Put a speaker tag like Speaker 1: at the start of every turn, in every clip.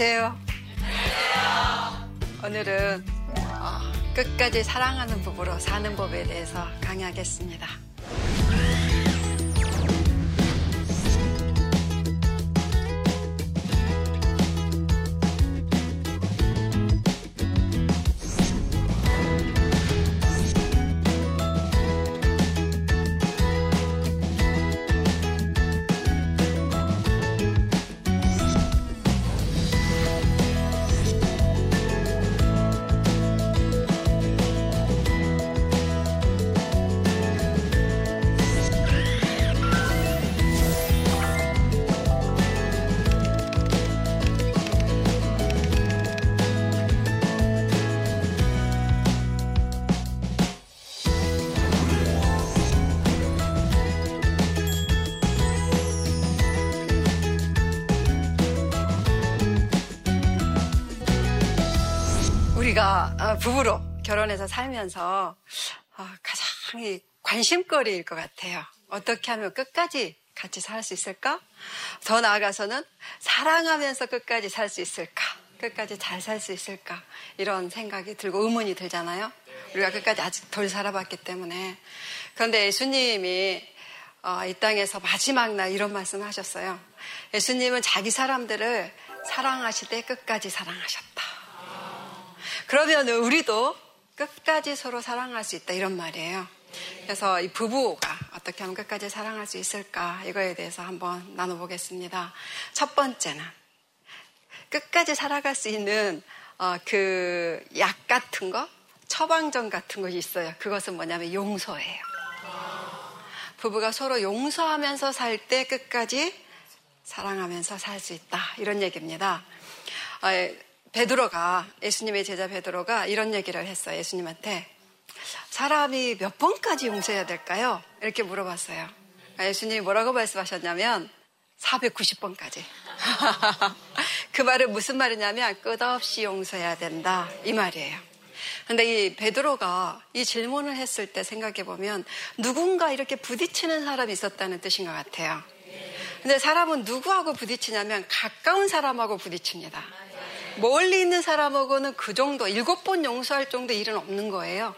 Speaker 1: 안녕하세요. 오늘은 어, 끝까지 사랑하는 부부로 사는 법에 대해서 강의하겠습니다. 부부로 결혼해서 살면서 어, 가장 관심거리일 것 같아요. 어떻게 하면 끝까지 같이 살 수 있을까? 더 나아가서는 사랑하면서 끝까지 살 수 있을까? 끝까지 잘 살 수 있을까? 이런 생각이 들고 의문이 들잖아요. 우리가 끝까지 아직 덜 살아봤기 때문에. 그런데 예수님이 어, 이 땅에서 마지막 날 이런 말씀 하셨어요. 예수님은 자기 사람들을 사랑하시되 끝까지 사랑하셨다. 그러면 우리도 끝까지 서로 사랑할 수 있다 이런 말이에요. 그래서 이 부부가 어떻게 하면 끝까지 사랑할 수 있을까 이거에 대해서 한번 나눠보겠습니다. 첫 번째는 끝까지 살아갈 수 있는 어, 그 약 같은 거, 처방전 같은 것이 있어요. 그것은 뭐냐면 용서예요. 부부가 서로 용서하면서 살 때 끝까지 사랑하면서 살 수 있다 이런 얘기입니다. 어, 베드로가 예수님의 제자 베드로가 이런 얘기를 했어요. 예수님한테 사람이 몇 번까지 용서해야 될까요? 이렇게 물어봤어요. 그러니까 예수님이 뭐라고 말씀하셨냐면 490번까지. 그 말은 무슨 말이냐면 끝없이 용서해야 된다 이 말이에요. 근데 이 베드로가 이 질문을 했을 때 생각해 보면 누군가 이렇게 부딪히는 사람이 있었다는 뜻인 것 같아요. 근데 사람은 누구하고 부딪히냐면 가까운 사람하고 부딪힙니다. 멀리 있는 사람하고는 그 정도 일곱 번 용서할 정도 일은 없는 거예요.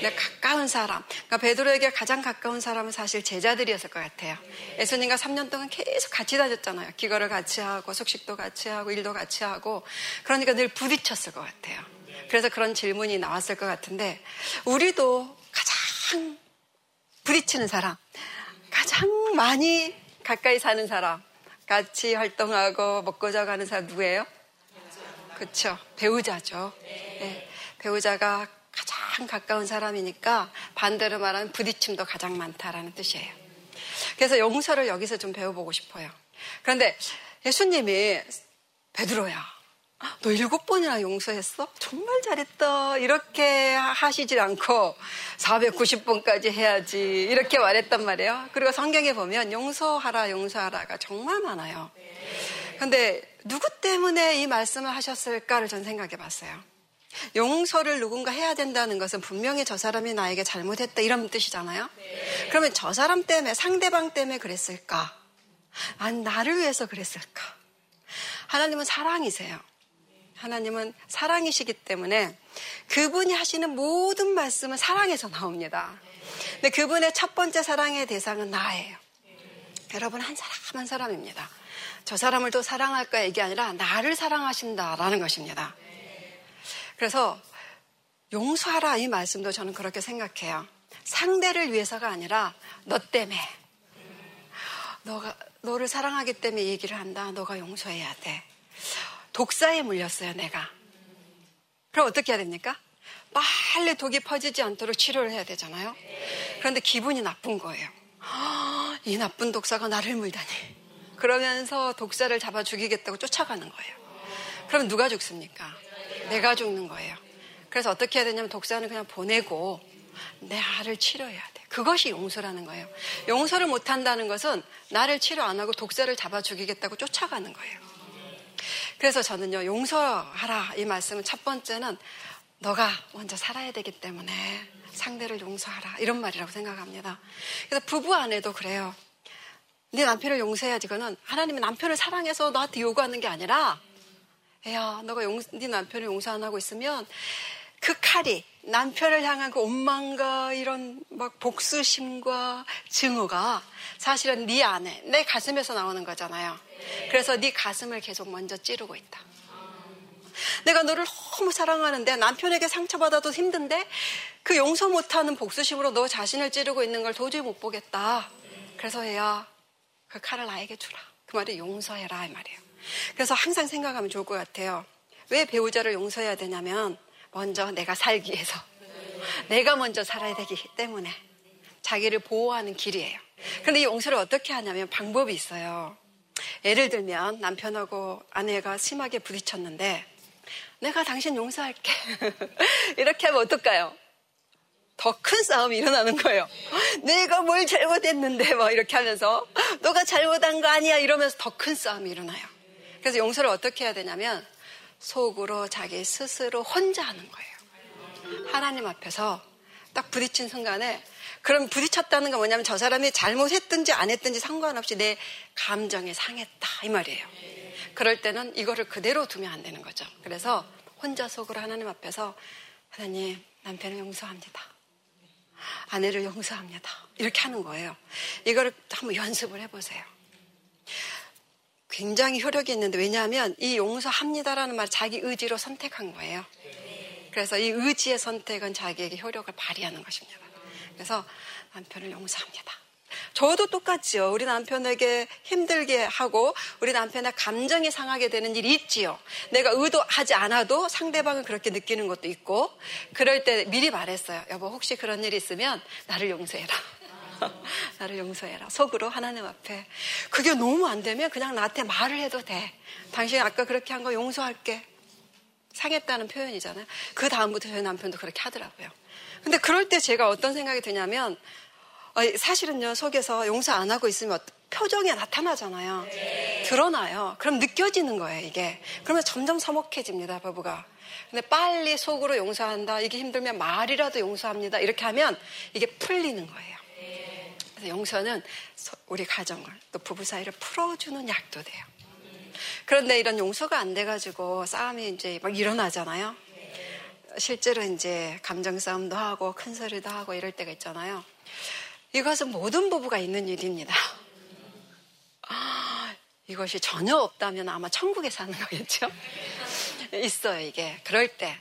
Speaker 1: 근데 가까운 사람, 그러니까 베드로에게 가장 가까운 사람은 사실 제자들이었을 것 같아요. 예수님과 3년 동안 계속 같이 다녔잖아요. 기거를 같이 하고 숙식도 같이 하고 일도 같이 하고 그러니까 늘 부딪혔을 것 같아요. 그래서 그런 질문이 나왔을 것 같은데 우리도 가장 부딪히는 사람, 가장 많이 가까이 사는 사람, 같이 활동하고 먹고 자가는 사람 누구예요? 그렇죠. 배우자죠. 네. 배우자가 가장 가까운 사람이니까 반대로 말하면 부딪힘도 가장 많다라는 뜻이에요. 그래서 용서를 여기서 좀 배워보고 싶어요. 그런데 예수님이 베드로야, 너 일곱 번이나 용서했어? 정말 잘했다. 이렇게 하시질 않고 490번까지 해야지. 이렇게 말했단 말이에요. 그리고 성경에 보면 용서하라, 용서하라가 정말 많아요. 근데 누구 때문에 이 말씀을 하셨을까를 전 생각해 봤어요. 용서를 누군가 해야 된다는 것은 분명히 저 사람이 나에게 잘못했다 이런 뜻이잖아요. 네. 그러면 저 사람 때문에 상대방 때문에 그랬을까? 아니 나를 위해서 그랬을까? 하나님은 사랑이세요. 하나님은 사랑이시기 때문에 그분이 하시는 모든 말씀은 사랑에서 나옵니다. 근데 그분의 첫 번째 사랑의 대상은 나예요. 여러분 한 사람 한 사람입니다. 저 사람을 또 사랑할 거야 이게 아니라 나를 사랑하신다라는 것입니다. 그래서 용서하라 이 말씀도 저는 그렇게 생각해요. 상대를 위해서가 아니라 너 때문에 너가 너를 사랑하기 때문에 얘기를 한다. 너가 용서해야 돼. 독사에 물렸어요, 내가. 그럼 어떻게 해야 됩니까? 빨리 독이 퍼지지 않도록 치료를 해야 되잖아요. 그런데 기분이 나쁜 거예요. 이 나쁜 독사가 나를 물다니. 그러면서 독사를 잡아 죽이겠다고 쫓아가는 거예요. 그럼 누가 죽습니까? 내가 죽는 거예요. 그래서 어떻게 해야 되냐면 독사는 그냥 보내고 내 알을 치료해야 돼. 그것이 용서라는 거예요. 용서를 못 한다는 것은 나를 치료 안 하고 독사를 잡아 죽이겠다고 쫓아가는 거예요. 그래서 저는요, 용서하라. 이 말씀은 첫 번째는 너가 먼저 살아야 되기 때문에 상대를 용서하라. 이런 말이라고 생각합니다. 그래서 부부 안에도 그래요. 네 남편을 용서해야지. 그거는 하나님이 남편을 사랑해서 너한테 요구하는 게 아니라 야, 너가 용, 네 남편을 용서 안 하고 있으면 그 칼이 남편을 향한 그 원망과 이런 막 복수심과 증오가 사실은 네 안에 내 가슴에서 나오는 거잖아요. 그래서 네 가슴을 계속 먼저 찌르고 있다. 내가 너를 너무 사랑하는데 남편에게 상처받아도 힘든데 그 용서 못하는 복수심으로 너 자신을 찌르고 있는 걸 도저히 못 보겠다. 그래서 얘야 그 칼을 나에게 주라. 그 말이 용서해라 이 말이에요. 그래서 항상 생각하면 좋을 것 같아요. 왜 배우자를 용서해야 되냐면 먼저 내가 살기 위해서 내가 먼저 살아야 되기 때문에 자기를 보호하는 길이에요. 그런데 이 용서를 어떻게 하냐면 방법이 있어요. 예를 들면 남편하고 아내가 심하게 부딪혔는데 내가 당신 용서할게. 이렇게 하면 어떨까요? 더 큰 싸움이 일어나는 거예요. 내가 뭘 잘못했는데 뭐 이렇게 하면서 너가 잘못한 거 아니야 이러면서 더 큰 싸움이 일어나요. 그래서 용서를 어떻게 해야 되냐면 속으로 자기 스스로 혼자 하는 거예요. 하나님 앞에서 딱 부딪힌 순간에 그럼 부딪혔다는 건 뭐냐면 저 사람이 잘못했든지 안 했든지 상관없이 내 감정이 상했다 이 말이에요. 그럴 때는 이거를 그대로 두면 안 되는 거죠. 그래서 혼자 속으로 하나님 앞에서 하나님 남편을 용서합니다. 아내를 용서합니다. 이렇게 하는 거예요. 이거를 한번 연습을 해보세요. 굉장히 효력이 있는데 왜냐하면 이 용서합니다라는 말 자기 의지로 선택한 거예요. 그래서 이 의지의 선택은 자기에게 효력을 발휘하는 것입니다. 그래서 남편을 용서합니다. 저도 똑같지요. 우리 남편에게 힘들게 하고 우리 남편의 감정이 상하게 되는 일이 있지요. 내가 의도하지 않아도 상대방은 그렇게 느끼는 것도 있고 그럴 때 미리 말했어요. 여보 혹시 그런 일이 있으면 나를 용서해라. 나를 용서해라. 속으로 하나님 앞에. 그게 너무 안 되면 그냥 나한테 말을 해도 돼. 당신이 아까 그렇게 한 거 용서할게. 상했다는 표현이잖아요. 그 다음부터 저희 남편도 그렇게 하더라고요. 근데 그럴 때 제가 어떤 생각이 드냐면 어, 사실은요 속에서 용서 안 하고 있으면 표정에 나타나잖아요. 드러나요. 그럼 느껴지는 거예요 이게. 그러면 점점 서먹해집니다 바보가. 근데 빨리 속으로 용서한다. 이게 힘들면 말이라도 용서합니다. 이렇게 하면 이게 풀리는 거예요. 그래서 용서는 우리 가정을 또 부부 사이를 풀어주는 약도 돼요. 그런데 이런 용서가 안 돼가지고 싸움이 이제 막 일어나잖아요. 실제로 이제 감정 싸움도 하고 큰 소리도 하고 이럴 때가 있잖아요. 이것은 모든 부부가 있는 일입니다. 아, 이것이 전혀 없다면 아마 천국에 사는 거겠죠? 있어요, 이게. 그럴 때.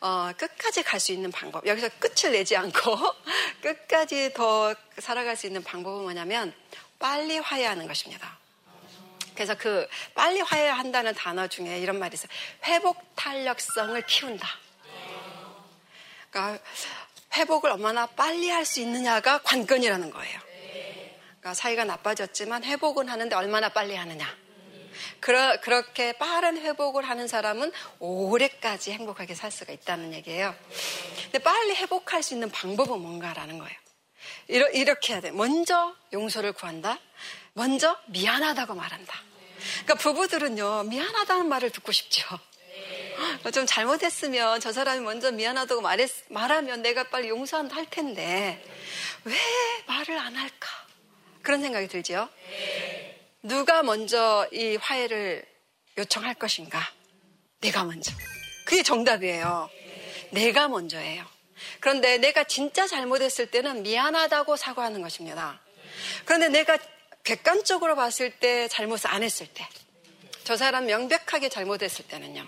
Speaker 1: 어, 끝까지 갈 수 있는 방법. 여기서 끝을 내지 않고 끝까지 더 살아갈 수 있는 방법은 뭐냐면 빨리 화해하는 것입니다. 그래서 그 빨리 화해한다는 단어 중에 이런 말이 있어요. 회복 탄력성을 키운다. 그러니까 회복을 얼마나 빨리 할 수 있느냐가 관건이라는 거예요. 그러니까 사이가 나빠졌지만 회복은 하는데 얼마나 빨리 하느냐. 그러, 그렇게 빠른 회복을 하는 사람은 오래까지 행복하게 살 수가 있다는 얘기예요. 근데 빨리 회복할 수 있는 방법은 뭔가라는 거예요. 이러, 이렇게 해야 돼. 먼저 용서를 구한다. 먼저 미안하다고 말한다. 그러니까 부부들은요, 미안하다는 말을 듣고 싶죠. 좀 잘못했으면 저 사람이 먼저 미안하다고 말했, 말하면 내가 빨리 용서한다 할 텐데 왜 말을 안 할까? 그런 생각이 들죠. 누가 먼저 이 화해를 요청할 것인가? 내가 먼저. 그게 정답이에요. 내가 먼저예요. 그런데 내가 진짜 잘못했을 때는 미안하다고 사과하는 것입니다. 그런데 내가 객관적으로 봤을 때 잘못을 안 했을 때, 저 사람 명백하게 잘못했을 때는요.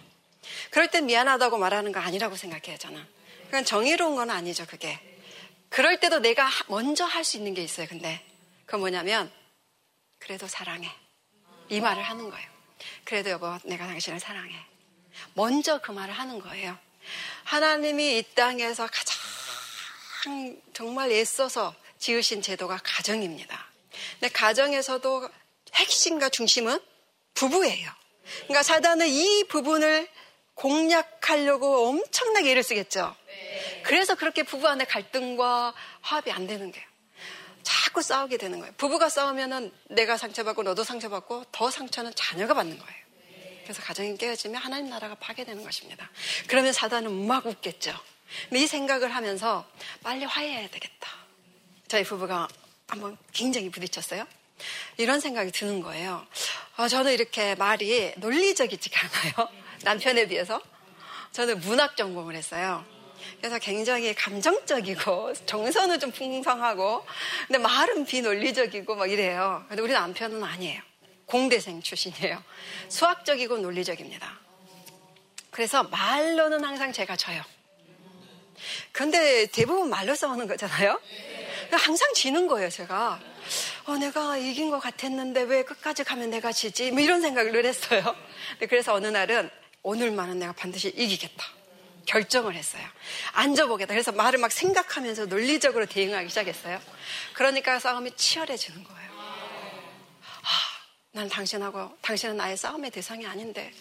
Speaker 1: 그럴 땐 미안하다고 말하는 거 아니라고 생각해요, 저는. 그건 정의로운 건 아니죠, 그게. 그럴 때도 내가 먼저 할 수 있는 게 있어요, 근데. 그건 뭐냐면, 그래도 사랑해. 이 말을 하는 거예요. 그래도 여보, 내가 당신을 사랑해. 먼저 그 말을 하는 거예요. 하나님이 이 땅에서 가장 정말 애써서 지으신 제도가 가정입니다. 근데 가정에서도 핵심과 중심은 부부예요. 그러니까 사단은 이 부분을 공략하려고 엄청나게 애를 쓰겠죠. 그래서 그렇게 부부 안에 갈등과 화합이 안 되는 거예요. 자꾸 싸우게 되는 거예요. 부부가 싸우면은 내가 상처받고 너도 상처받고 더 상처는 자녀가 받는 거예요. 그래서 가정이 깨어지면 하나님 나라가 파괴되는 것입니다. 그러면 사단은 막 웃겠죠. 이 생각을 하면서 빨리 화해해야 되겠다. 저희 부부가 한번 굉장히 부딪혔어요. 이런 생각이 드는 거예요. 어, 저는 이렇게 말이 논리적이지가 않아요. 남편에 비해서. 저는 문학 전공을 했어요. 그래서 굉장히 감정적이고 정서는 좀 풍성하고 근데 말은 비논리적이고 막 이래요. 근데 우리 남편은 아니에요. 공대생 출신이에요. 수학적이고 논리적입니다. 그래서 말로는 항상 제가 져요. 근데 대부분 말로 싸우는 거잖아요. 항상 지는 거예요, 제가. 어, 내가 이긴 것 같았는데 왜 끝까지 가면 내가 지지? 뭐 이런 생각을 했어요. 그래서 어느 날은 오늘만은 내가 반드시 이기겠다. 결정을 했어요. 앉아보겠다. 그래서 말을 막 생각하면서 논리적으로 대응하기 시작했어요. 그러니까 싸움이 치열해지는 거예요. 아, 난 당신하고, 당신은 나의 싸움의 대상이 아닌데,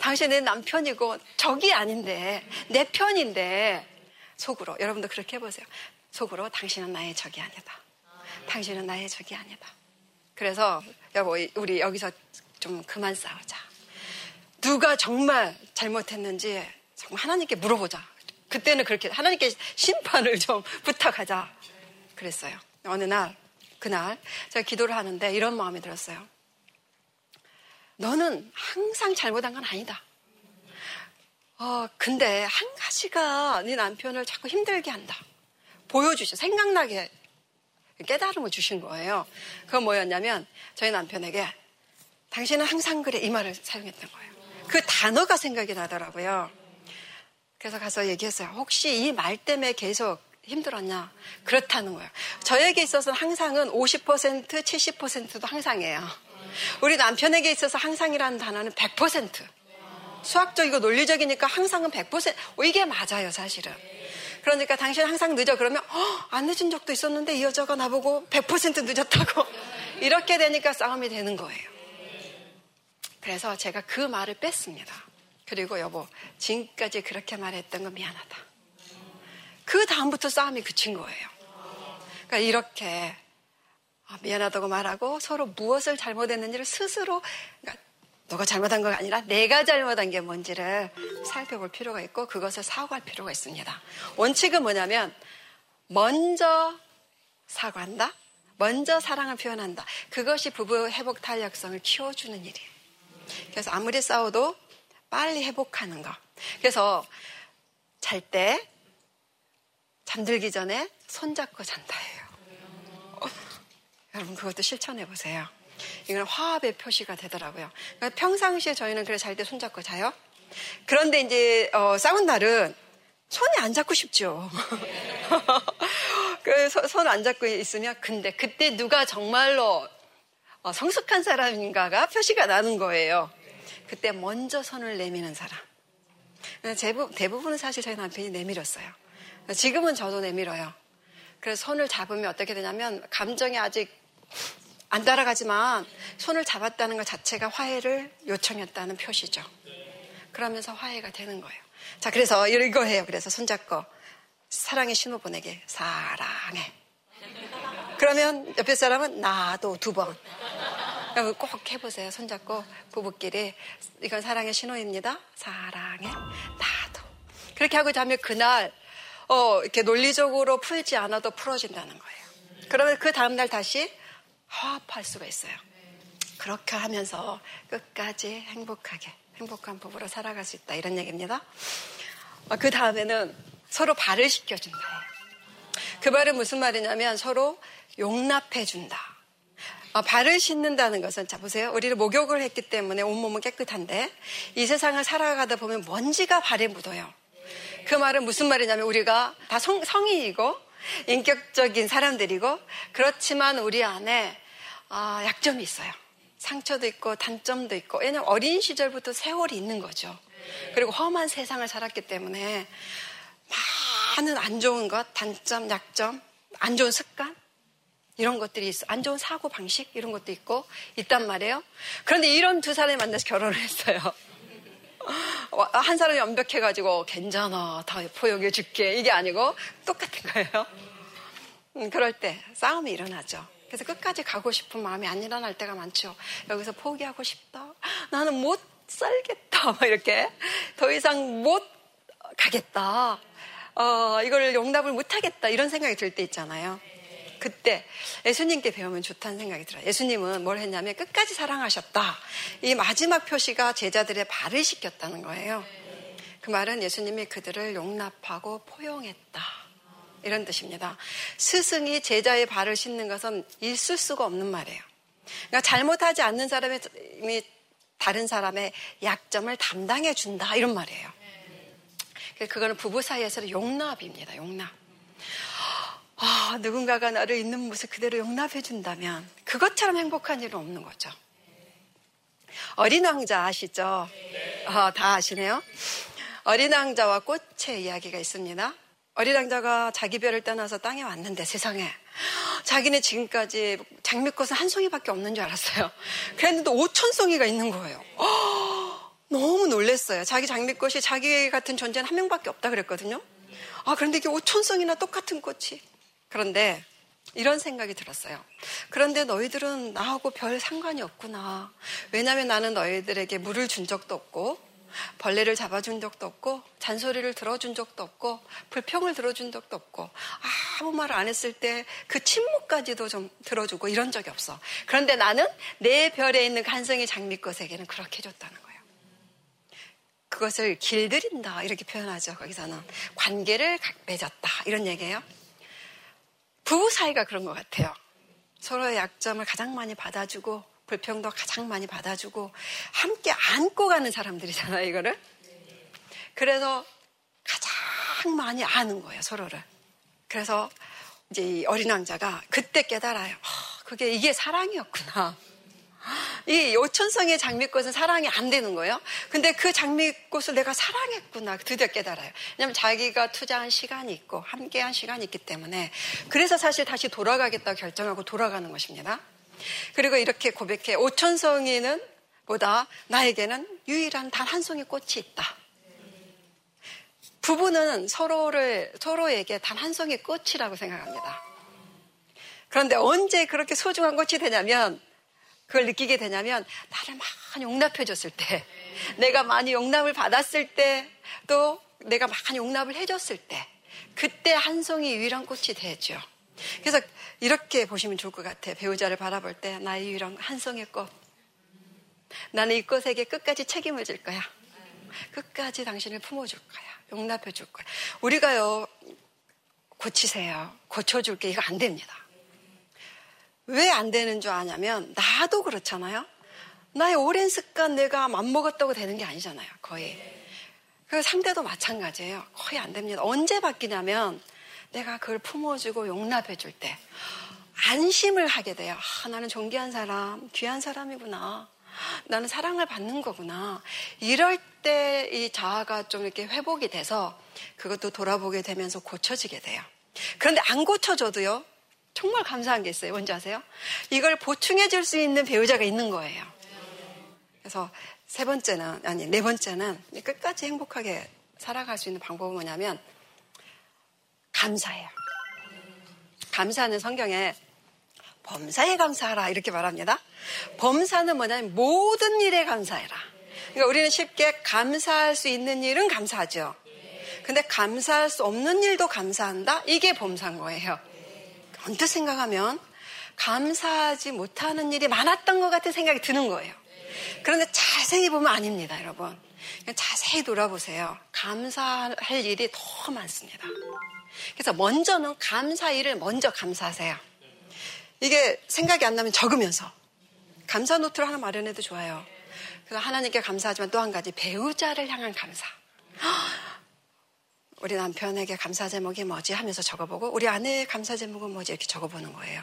Speaker 1: 당신은 내 남편이고, 적이 아닌데, 내 편인데, 속으로, 여러분도 그렇게 해보세요. 속으로, 당신은 나의 적이 아니다. 당신은 나의 적이 아니다. 그래서, 여보, 우리 여기서 좀 그만 싸우자. 누가 정말 잘못했는지 정말 하나님께 물어보자. 그때는 그렇게 하나님께 심판을 좀 부탁하자. 그랬어요. 어느 날, 그날 제가 기도를 하는데 이런 마음이 들었어요. 너는 항상 잘못한 건 아니다. 어, 근데 한 가지가 네 남편을 자꾸 힘들게 한다. 보여주셔. 생각나게 깨달음을 주신 거예요. 그건 뭐였냐면 저희 남편에게 당신은 항상 그래 이 말을 사용했던 거예요. 그 단어가 생각이 나더라고요. 그래서 가서 얘기했어요. 혹시 이 말 때문에 계속 힘들었냐? 그렇다는 거예요. 저에게 있어서는 항상은 50%, 70%도 항상이에요. 우리 남편에게 있어서 항상이라는 단어는 100%. 수학적이고 논리적이니까 항상은 100%. 이게 맞아요, 사실은. 그러니까 당신 항상 늦어. 그러면, 어, 안 늦은 적도 있었는데 이 여자가 나보고 100% 늦었다고. 이렇게 되니까 싸움이 되는 거예요. 그래서 제가 그 말을 뺐습니다. 그리고 여보, 지금까지 그렇게 말했던 거 미안하다. 그 다음부터 싸움이 그친 거예요. 그러니까 이렇게 아, 미안하다고 말하고 서로 무엇을 잘못했는지를 스스로 그러니까 너가 잘못한 거 아니라 내가 잘못한 게 뭔지를 살펴볼 필요가 있고 그것을 사과할 필요가 있습니다. 원칙은 뭐냐면 먼저 사과한다. 먼저 사랑을 표현한다. 그것이 부부 회복 탄력성을 키워주는 일이에요. 그래서 아무리 싸워도 빨리 회복하는 거. 그래서 잘 때 잠들기 전에 손잡고 잔다예요. 어, 여러분 그것도 실천해 보세요. 이건 화합의 표시가 되더라고요. 그러니까 평상시에 저희는 그래 잘 때 손잡고 자요. 그런데 이제 어, 싸운 날은 손이 안 잡고 싶죠. 그손 안 잡고 있으면 근데 그때 누가 정말로 어, 성숙한 사람인가가 표시가 나는 거예요. 그때 먼저 손을 내미는 사람. 대부분은 사실 저희 남편이 내밀었어요. 지금은 저도 내밀어요. 그래서 손을 잡으면 어떻게 되냐면 감정이 아직 안 따라가지만 손을 잡았다는 것 자체가 화해를 요청했다는 표시죠. 그러면서 화해가 되는 거예요. 자, 그래서 이거 해요. 그래서 손잡고 사랑의 신호 보내게 사랑해. 그러면 옆에 사람은 나도 두 번. 꼭 해보세요. 손잡고 부부끼리 이건 사랑의 신호입니다. 사랑해 나도 그렇게 하고 자면 그날 어, 이렇게 논리적으로 풀지 않아도 풀어진다는 거예요. 그러면 그 다음날 다시 화합할 수가 있어요. 그렇게 하면서 끝까지 행복하게 행복한 부부로 살아갈 수 있다 이런 얘기입니다. 어, 그 다음에는 서로 발을 시켜준다. 그 말은 무슨 말이냐면 서로 용납해준다. 어, 발을 씻는다는 것은 자 보세요. 우리를 목욕을 했기 때문에 온몸은 깨끗한데 이 세상을 살아가다 보면 먼지가 발에 묻어요. 그 말은 무슨 말이냐면 우리가 다 성, 성인이고 인격적인 사람들이고 그렇지만 우리 안에 아, 약점이 있어요. 상처도 있고 단점도 있고 왜냐면 어린 시절부터 세월이 있는 거죠. 그리고 험한 세상을 살았기 때문에 많은 안 좋은 것, 단점, 약점, 안 좋은 습관 이런 것들이 있어. 안 좋은 사고 방식 이런 것도 있고 있단 말이에요. 그런데 이런 두 사람이 만나서 결혼을 했어요. 한 사람이 완벽해가지고 괜찮아 다 포용해 줄게 이게 아니고 똑같은 거예요. 음, 그럴 때 싸움이 일어나죠. 그래서 끝까지 가고 싶은 마음이 안 일어날 때가 많죠. 여기서 포기하고 싶다. 나는 못 살겠다. 막 이렇게 더 이상 못 가겠다. 어, 이걸 용납을 못 하겠다. 이런 생각이 들 때 있잖아요. 그때 예수님께 배우면 좋다는 생각이 들어요. 예수님은 뭘 했냐면 끝까지 사랑하셨다. 이 마지막 표시가 제자들의 발을 씻겼다는 거예요. 그 말은 예수님이 그들을 용납하고 포용했다. 이런 뜻입니다. 스승이 제자의 발을 씻는 것은 있을 수가 없는 말이에요. 그러니까 잘못하지 않는 사람이 다른 사람의 약점을 담당해 준다. 이런 말이에요. 그거는 부부 사이에서는 용납입니다. 용납. 아, 누군가가 나를 있는 모습 그대로 용납해 준다면 그것처럼 행복한 일은 없는 거죠. 어린 왕자 아시죠? 아, 다 아시네요. 어린 왕자와 꽃의 이야기가 있습니다. 어린 왕자가 자기 별을 떠나서 땅에 왔는데 세상에 자기는 지금까지 장미꽃은 한 송이밖에 없는 줄 알았어요. 그랬는데 5천 송이가 있는 거예요. 너무 놀랐어요. 자기 장미꽃이 자기 같은 존재는 한 명밖에 없다 그랬거든요. 아, 그런데 이게 5천 송이나 똑같은 꽃이. 그런데 이런 생각이 들었어요. 그런데 너희들은 나하고 별 상관이 없구나. 왜냐하면 나는 너희들에게 물을 준 적도 없고 벌레를 잡아준 적도 없고 잔소리를 들어준 적도 없고 불평을 들어준 적도 없고 아무 말 안 했을 때 그 침묵까지도 좀 들어주고 이런 적이 없어. 그런데 나는 내 별에 있는 간성이 장미꽃에게는 그렇게 해줬다는 거예요. 그것을 길들인다 이렇게 표현하죠. 거기서는 관계를 맺었다 이런 얘기예요. 부부 사이가 그런 것 같아요. 서로의 약점을 가장 많이 받아주고 불평도 가장 많이 받아주고 함께 안고 가는 사람들이잖아요, 이거를. 그래서 가장 많이 아는 거예요, 서로를. 그래서 이제 이 어린 왕자가 그때 깨달아요. 그게 이게 사랑이었구나. 이 오천성의 장미꽃은 사랑이 안 되는 거예요. 근데 그 장미꽃을 내가 사랑했구나. 드디어 깨달아요. 왜냐하면 자기가 투자한 시간이 있고 함께한 시간이 있기 때문에 그래서 사실 다시 돌아가겠다고 결정하고 돌아가는 것입니다. 그리고 이렇게 고백해 오천성이는 보다 나에게는 유일한 단 한 송이 꽃이 있다. 부부는 서로를 서로에게 단 한 송이 꽃이라고 생각합니다. 그런데 언제 그렇게 소중한 꽃이 되냐면 그걸 느끼게 되냐면 나를 많이 용납해 줬을 때 내가 많이 용납을 받았을 때 또 내가 많이 용납을 해줬을 때 그때 한 송이 유일한 꽃이 되죠. 그래서 이렇게 보시면 좋을 것 같아요. 배우자를 바라볼 때 나의 유일한 한 송이 꽃. 나는 이 꽃에게 끝까지 책임을 질 거야. 끝까지 당신을 품어줄 거야. 용납해 줄 거야. 우리가요, 고치세요. 고쳐줄게. 이거 안 됩니다. 왜 안 되는 줄 아냐면, 나도 그렇잖아요. 나의 오랜 습관 내가 맘먹었다고 되는 게 아니잖아요. 거의. 그 상대도 마찬가지예요. 거의 안 됩니다. 언제 바뀌냐면, 내가 그걸 품어주고 용납해 줄 때 안심을 하게 돼요. 아, 나는 존귀한 사람, 귀한 사람이구나. 나는 사랑을 받는 거구나. 이럴 때 이 자아가 좀 이렇게 회복이 돼서 그것도 돌아보게 되면서 고쳐지게 돼요. 그런데 안 고쳐져도요. 정말 감사한 게 있어요. 뭔지 아세요? 이걸 보충해 줄 수 있는 배우자가 있는 거예요. 그래서 세 번째는, 아니, 네 번째는 끝까지 행복하게 살아갈 수 있는 방법은 뭐냐면 감사해요. 감사는 성경에 범사에 감사하라 이렇게 말합니다. 범사는 뭐냐면 모든 일에 감사해라. 그러니까 우리는 쉽게 감사할 수 있는 일은 감사하죠. 근데 감사할 수 없는 일도 감사한다? 이게 범사인 거예요. 언뜻 생각하면 감사하지 못하는 일이 많았던 것 같은 생각이 드는 거예요. 그런데 자세히 보면 아닙니다, 여러분. 자세히 돌아보세요. 감사할 일이 더 많습니다. 그래서 먼저는 감사 일을 먼저 감사하세요. 이게 생각이 안 나면 적으면서 감사 노트를 하나 마련해도 좋아요. 그래서 하나님께 감사하지만 또 한 가지 배우자를 향한 감사. 우리 남편에게 감사 제목이 뭐지 하면서 적어보고 우리 아내의 감사 제목은 뭐지 이렇게 적어보는 거예요.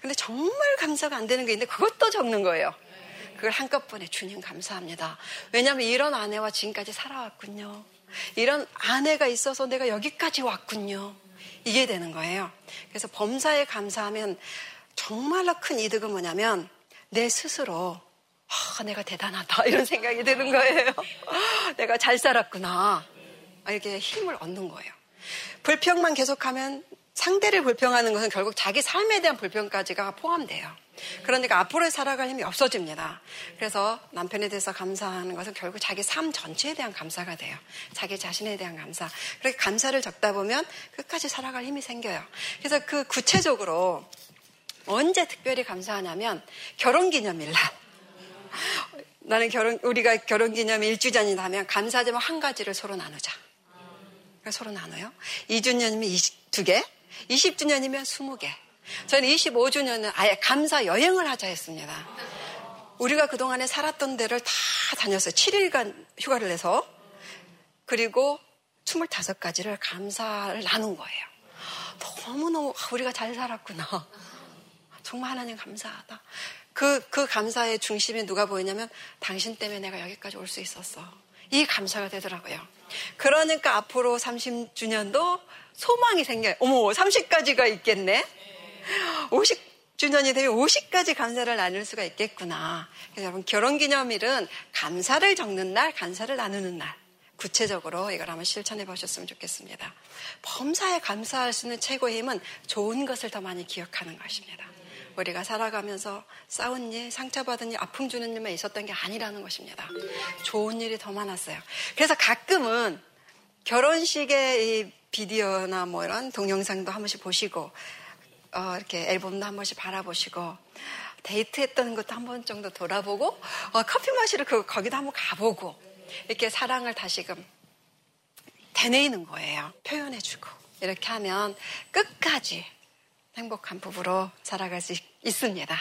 Speaker 1: 근데 정말 감사가 안 되는 게 있는데 그것도 적는 거예요. 그걸 한꺼번에 주님 감사합니다. 왜냐하면 이런 아내와 지금까지 살아왔군요. 이런 아내가 있어서 내가 여기까지 왔군요. 이게 되는 거예요. 그래서 범사에 감사하면 정말로 큰 이득은 뭐냐면 내 스스로 아, 내가 대단하다 이런 생각이 드는 거예요. 내가 잘 살았구나. 이렇게 힘을 얻는 거예요. 불평만 계속하면 상대를 불평하는 것은 결국 자기 삶에 대한 불평까지가 포함돼요. 그러니까 앞으로 살아갈 힘이 없어집니다. 그래서 남편에 대해서 감사하는 것은 결국 자기 삶 전체에 대한 감사가 돼요. 자기 자신에 대한 감사. 그렇게 감사를 적다 보면 끝까지 살아갈 힘이 생겨요. 그래서 그 구체적으로 언제 특별히 감사하냐면 결혼 기념일 날. 나는 결혼, 우리가 결혼 기념일 1주년이 나면 감사하지만 한 가지를 서로 나누자. 서로 나눠요. 2주년이면 22개, 20주년이면 20개. 저는 25주년은 아예 감사 여행을 하자 했습니다. 우리가 그동안에 살았던 데를 다 다녔어요. 7일간 휴가를 내서. 그리고 25가지를 감사를 나눈 거예요. 너무너무 우리가 잘 살았구나. 정말 하나님 감사하다. 그, 그 감사의 중심에 누가 보이냐면 당신 때문에 내가 여기까지 올 수 있었어. 이 감사가 되더라고요. 그러니까 앞으로 30주년도 소망이 생겨요. 어머, 30까지가 있겠네? 50주년이 되면 50까지 감사를 나눌 수가 있겠구나. 그래서 여러분, 결혼 기념일은 감사를 적는 날, 감사를 나누는 날. 구체적으로 이걸 한번 실천해 보셨으면 좋겠습니다. 범사에 감사할 수 있는 최고의 힘은 좋은 것을 더 많이 기억하는 것입니다. 우리가 살아가면서 싸운 일, 상처받은 일, 아픔 주는 일만 있었던 게 아니라는 것입니다. 좋은 일이 더 많았어요. 그래서 가끔은 결혼식의 이 비디오나 뭐 이런 동영상도 한 번씩 보시고 어, 이렇게 앨범도 한 번씩 바라보시고 데이트했던 것도 한 번 정도 돌아보고 어, 커피 마시러 그, 거기도 한번 가보고 이렇게 사랑을 다시금 되뇌이는 거예요. 표현해주고 이렇게 하면 끝까지 행복한 부부로 살아갈 수 있습니다.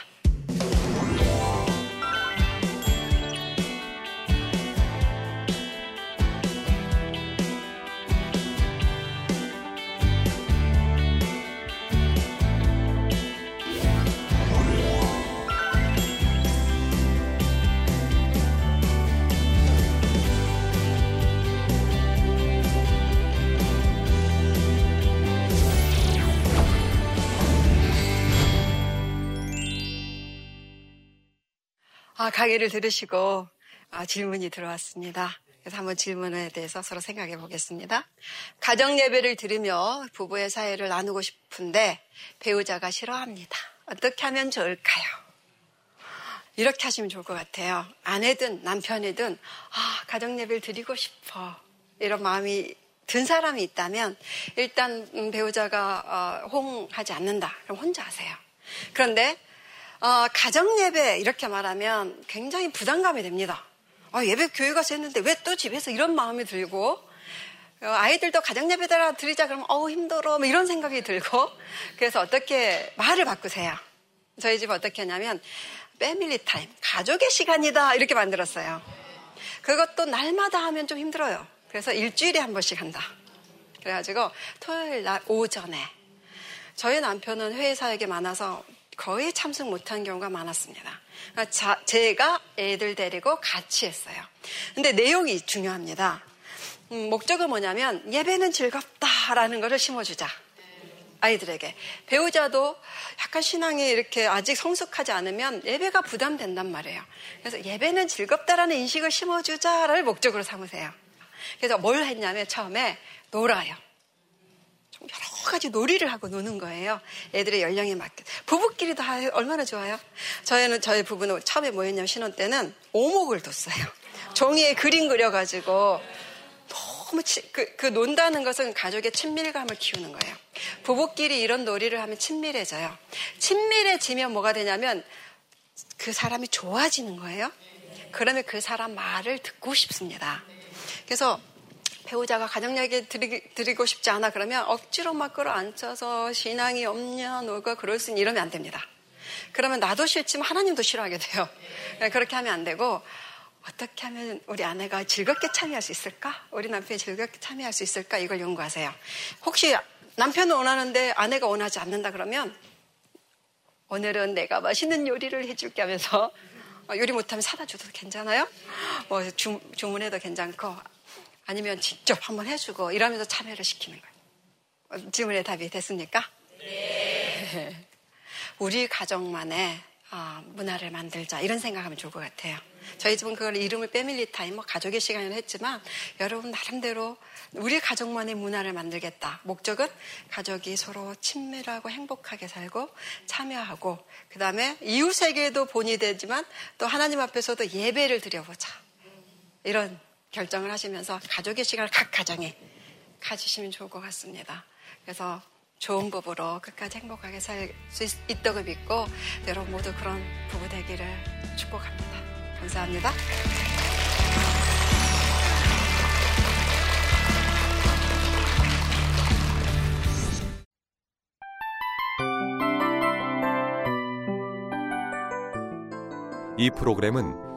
Speaker 1: 강의를 들으시고 아, 질문이 들어왔습니다. 그래서 한번 질문에 대해서 서로 생각해 보겠습니다. 가정 예배를 들으며 부부의 사회를 나누고 싶은데 배우자가 싫어합니다. 어떻게 하면 좋을까요? 이렇게 하시면 좋을 것 같아요. 아내든 남편이든 아, 가정 예배를 드리고 싶어. 이런 마음이 든 사람이 있다면 일단 음, 배우자가 어, 호응하지 않는다. 그럼 혼자 하세요. 그런데 어, 가정 예배 이렇게 말하면 굉장히 부담감이 됩니다. 어, 예배 교회 가서 했는데 왜 또 집에서 이런 마음이 들고 어, 아이들도 가정 예배다 드리자 그러면 어우 힘들어 뭐 이런 생각이 들고 그래서 어떻게 말을 바꾸세요. 저희 집 어떻게 하냐면 패밀리 타임 가족의 시간이다 이렇게 만들었어요. 그것도 날마다 하면 좀 힘들어요. 그래서 일주일에 한 번씩 한다. 그래가지고 토요일 날 오전에 저희 남편은 회사에게 많아서 거의 참석 못한 경우가 많았습니다. 그러니까 자, 제가 애들 데리고 같이 했어요. 근데 내용이 중요합니다. 음, 목적은 뭐냐면 예배는 즐겁다라는 것을 심어주자. 아이들에게. 배우자도 약간 신앙이 이렇게 아직 성숙하지 않으면 예배가 부담된단 말이에요. 그래서 예배는 즐겁다라는 인식을 심어주자를 목적으로 삼으세요. 그래서 뭘 했냐면 처음에 놀아요. 여러 가지 놀이를 하고 노는 거예요. 애들의 연령에 맞게. 부부끼리도 얼마나 좋아요? 저희는, 저희 부부는 처음에 모였냐면 신혼 때는 오목을 뒀어요. 종이에 그림 그려가지고 너무 치, 그, 그 논다는 것은 가족의 친밀감을 키우는 거예요. 부부끼리 이런 놀이를 하면 친밀해져요. 친밀해지면 뭐가 되냐면 그 사람이 좋아지는 거예요. 그러면 그 사람 말을 듣고 싶습니다. 그래서 배우자가 가정 얘기 드리, 고 싶지 않아 그러면 억지로 막 끌어앉혀서 신앙이 없냐 너가 그럴 수 있니 이러면 안 됩니다. 그러면 나도 싫지만 하나님도 싫어하게 돼요. 네, 그렇게 하면 안 되고 어떻게 하면 우리 아내가 즐겁게 참여할 수 있을까? 우리 남편이 즐겁게 참여할 수 있을까? 이걸 연구하세요. 혹시 남편은 원하는데 아내가 원하지 않는다 그러면 오늘은 내가 맛있는 요리를 해줄게 하면서 어, 요리 못하면 사다 줘도 괜찮아요? 뭐 주, 주문해도 괜찮고 아니면 직접 한번 해주고 이러면서 참여를 시키는 거예요. 질문의 답이 됐습니까? 네. 우리 가정만의 어, 문화를 만들자 이런 생각하면 좋을 것 같아요. 저희 집은 그걸 이름을 패밀리 타임, 뭐 가족의 시간을 했지만 여러분 나름대로 우리 가족만의 문화를 만들겠다. 목적은 가족이 서로 친밀하고 행복하게 살고 참여하고 그 다음에 이웃에게도 본이 되지만 또 하나님 앞에서도 예배를 드려보자. 이런 결정을 하시면서 가족의 시간을 각 가정에 가지시면 좋을 것 같습니다. 그래서 좋은 부부로 끝까지 행복하게 살 수 있다고 믿고 여러분 모두 그런 부부 되기를 축복합니다. 감사합니다.
Speaker 2: 이 프로그램은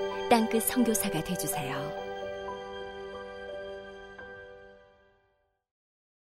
Speaker 3: 땅끝 성교사가 되주세요